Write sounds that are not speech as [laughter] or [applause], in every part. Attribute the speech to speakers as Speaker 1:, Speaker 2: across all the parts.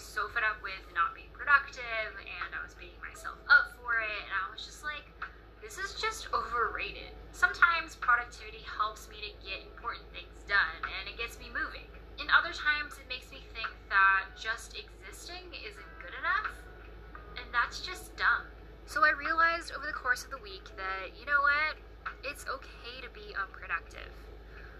Speaker 1: was so fed up with not being productive and I was beating myself up for it. And I was just like, this is just overrated. Sometimes productivity helps me to get important things done and it gets me moving. In other times, it makes me think that just existing isn't good enough. And that's just dumb. So I realized over the course of the week that, you know what? It's okay to be unproductive.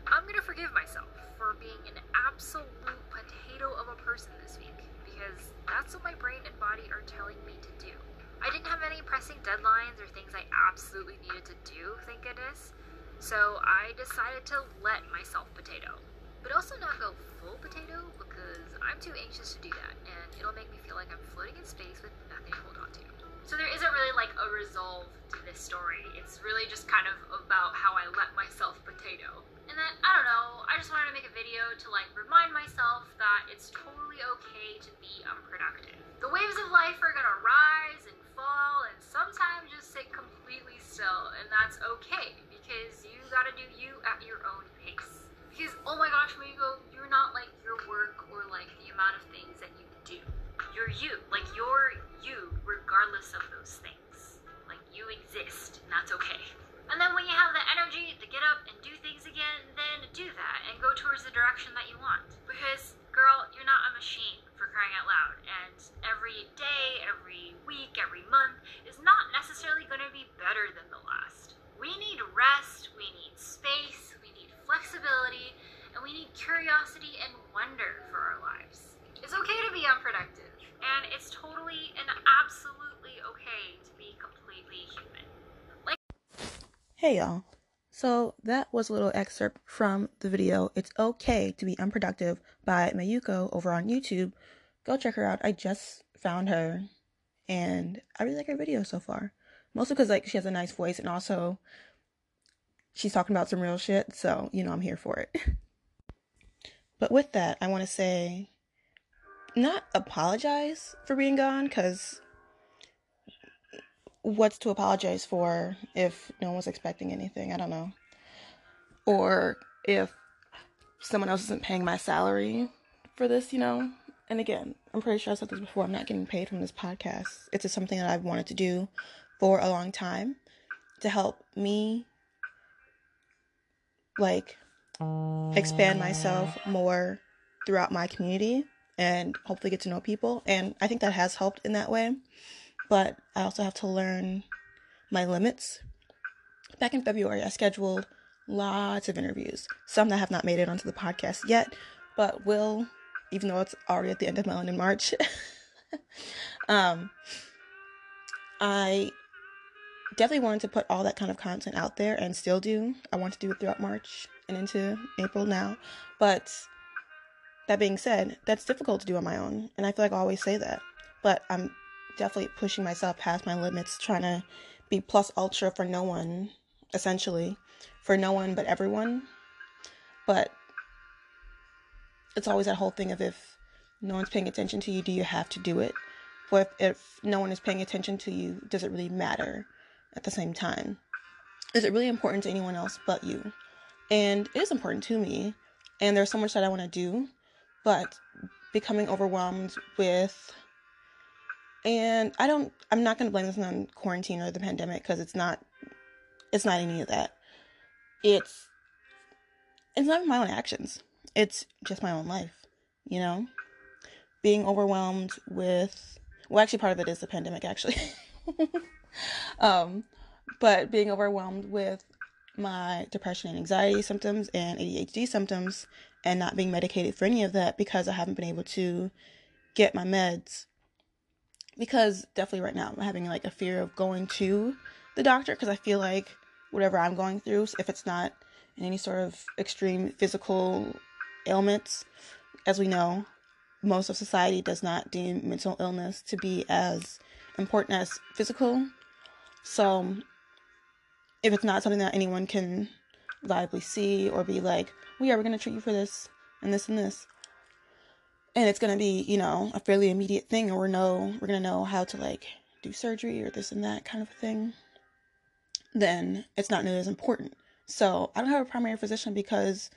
Speaker 1: I'm gonna forgive myself for being an absolute potato of a person this week because that's what my brain and body are telling me to do. I didn't have any pressing deadlines or things I absolutely needed to do, thank goodness. So I decided to let myself potato. But also not go full potato because I'm too anxious to do that and it'll make me feel like I'm floating in space with nothing to hold on to. So there isn't really like a resolve to this story. It's really just kind of about how I let myself potato. I don't know, I just wanted to make a video to like remind myself that it's totally okay to be unproductive. The waves of life are gonna rise and fall and sometimes just sit completely still and that's okay because you gotta do you at your own pace. Because, oh my gosh, Migo, you're not like your work or like the amount of things that you do. You're you. Like, you're you regardless of those things. Like, you exist, and that's okay. And then when you have the energy to get up and do things again, then do that and go towards the direction that you want. Because, girl, you're not a machine for crying out loud. And every day, every week, every month is not necessarily going to be better than the last. We need rest, we need space, we need flexibility, and we need curiosity and wonder for our lives. It's okay to be unproductive, and it's totally and absolutely okay to be completely human. Like,
Speaker 2: Hey y'all. So that was a little excerpt from the video It's Okay to Be Unproductive by Mayuko over on YouTube. Go check her out. I just found her and I really like her video so far. Mostly because like she has a nice voice and also she's talking about some real shit, so you know I'm here for it. [laughs] but with that, I want to say not apologize for being gone cuz what's to apologize for if no one was expecting anything? I don't know. Or if someone else isn't paying my salary for this, you know? And again, I'm pretty sure I said this before. I'm not getting paid from this podcast. It's just something that I've wanted to do for a long time to help me, like, expand myself more throughout my community and hopefully get to know people. And I think that has helped in that way but I also have to learn my limits. Back in February, I scheduled lots of interviews, some that have not made it onto the podcast yet, but will, even though it's already at the end of Melon in March. [laughs] um, I definitely wanted to put all that kind of content out there and still do. I want to do it throughout March and into April now. But that being said, that's difficult to do on my own. And I feel like I always say that. But I'm definitely pushing myself past my limits, trying to be plus ultra for no one, essentially, for no one but everyone. But it's always that whole thing of if no one's paying attention to you, do you have to do it? Or if, if no one is paying attention to you, does it really matter at the same time? Is it really important to anyone else but you? And it is important to me. And there's so much that I want to do, but becoming overwhelmed with and I don't I'm not going to blame this on quarantine or the pandemic cuz it's not it's not any of that. It's it's not my own actions. It's just my own life, you know? Being overwhelmed with well actually part of it is the pandemic actually. [laughs] um but being overwhelmed with my depression and anxiety symptoms and ADHD symptoms and not being medicated for any of that because I haven't been able to get my meds because definitely right now I'm having like a fear of going to the doctor because I feel like whatever I'm going through, if it's not in any sort of extreme physical ailments, as we know, most of society does not deem mental illness to be as important as physical. So, if it's not something that anyone can viably see or be like, well, yeah, we're going to treat you for this and this and this, and it's gonna be you know a fairly immediate thing or we're know we're gonna know how to like do surgery or this and that kind of thing then it's not nearly as important so i don't have a primary physician because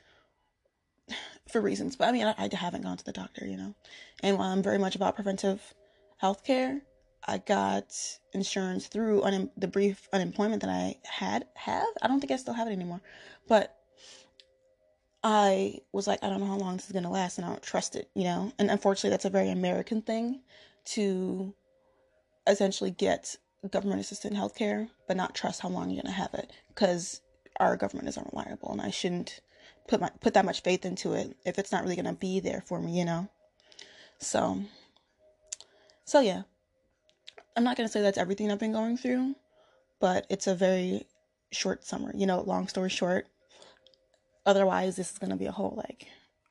Speaker 2: [sighs] for reasons. But I mean, I, I haven't gone to the doctor, you know. And while I'm very much about preventive health care, I got insurance through un- the brief unemployment that I had. Have I don't think I still have it anymore, but I was like, I don't know how long this is gonna last, and I don't trust it, you know. And unfortunately, that's a very American thing to essentially get government assisted healthcare, but not trust how long you're gonna have it, because our government is unreliable, and I shouldn't put my put that much faith into it if it's not really gonna be there for me, you know. So, so yeah, I'm not gonna say that's everything I've been going through, but it's a very short summer. You know, long story short, Otherwise, this is going to be a whole like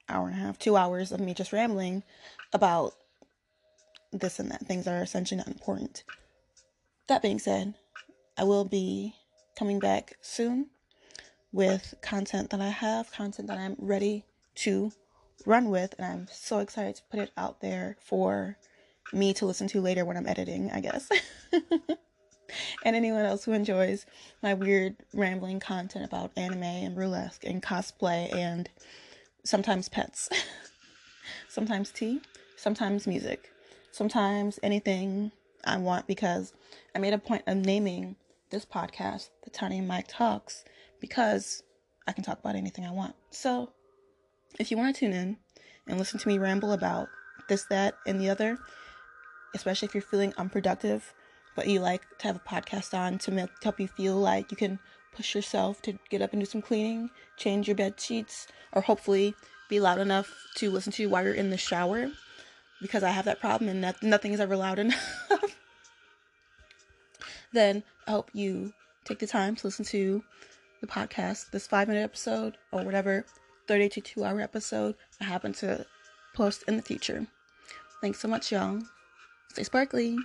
Speaker 2: hour and a half, two hours of me just rambling about this and that, things that are essentially not important. That being said, I will be coming back soon with content that I have, content that I'm ready to run with, and I'm so excited to put it out there for me to listen to later when I'm editing, I guess. [laughs] and anyone else who enjoys my weird rambling content about anime and burlesque and cosplay and sometimes pets, [laughs] sometimes tea, sometimes music, sometimes anything I want because I made a point of naming this podcast the Tiny Mike Talks because I can talk about anything I want. So if you want to tune in and listen to me ramble about this, that, and the other, especially if you're feeling unproductive but you like to have a podcast on to make, help you feel like you can push yourself to get up and do some cleaning, change your bed sheets, or hopefully be loud enough to listen to while you're in the shower because I have that problem and that, nothing is ever loud [laughs] enough. then I hope you take the time to listen to the podcast, this five minute episode or whatever 30 to 2 hour episode I happen to post in the future. Thanks so much, y'all. Stay sparkly.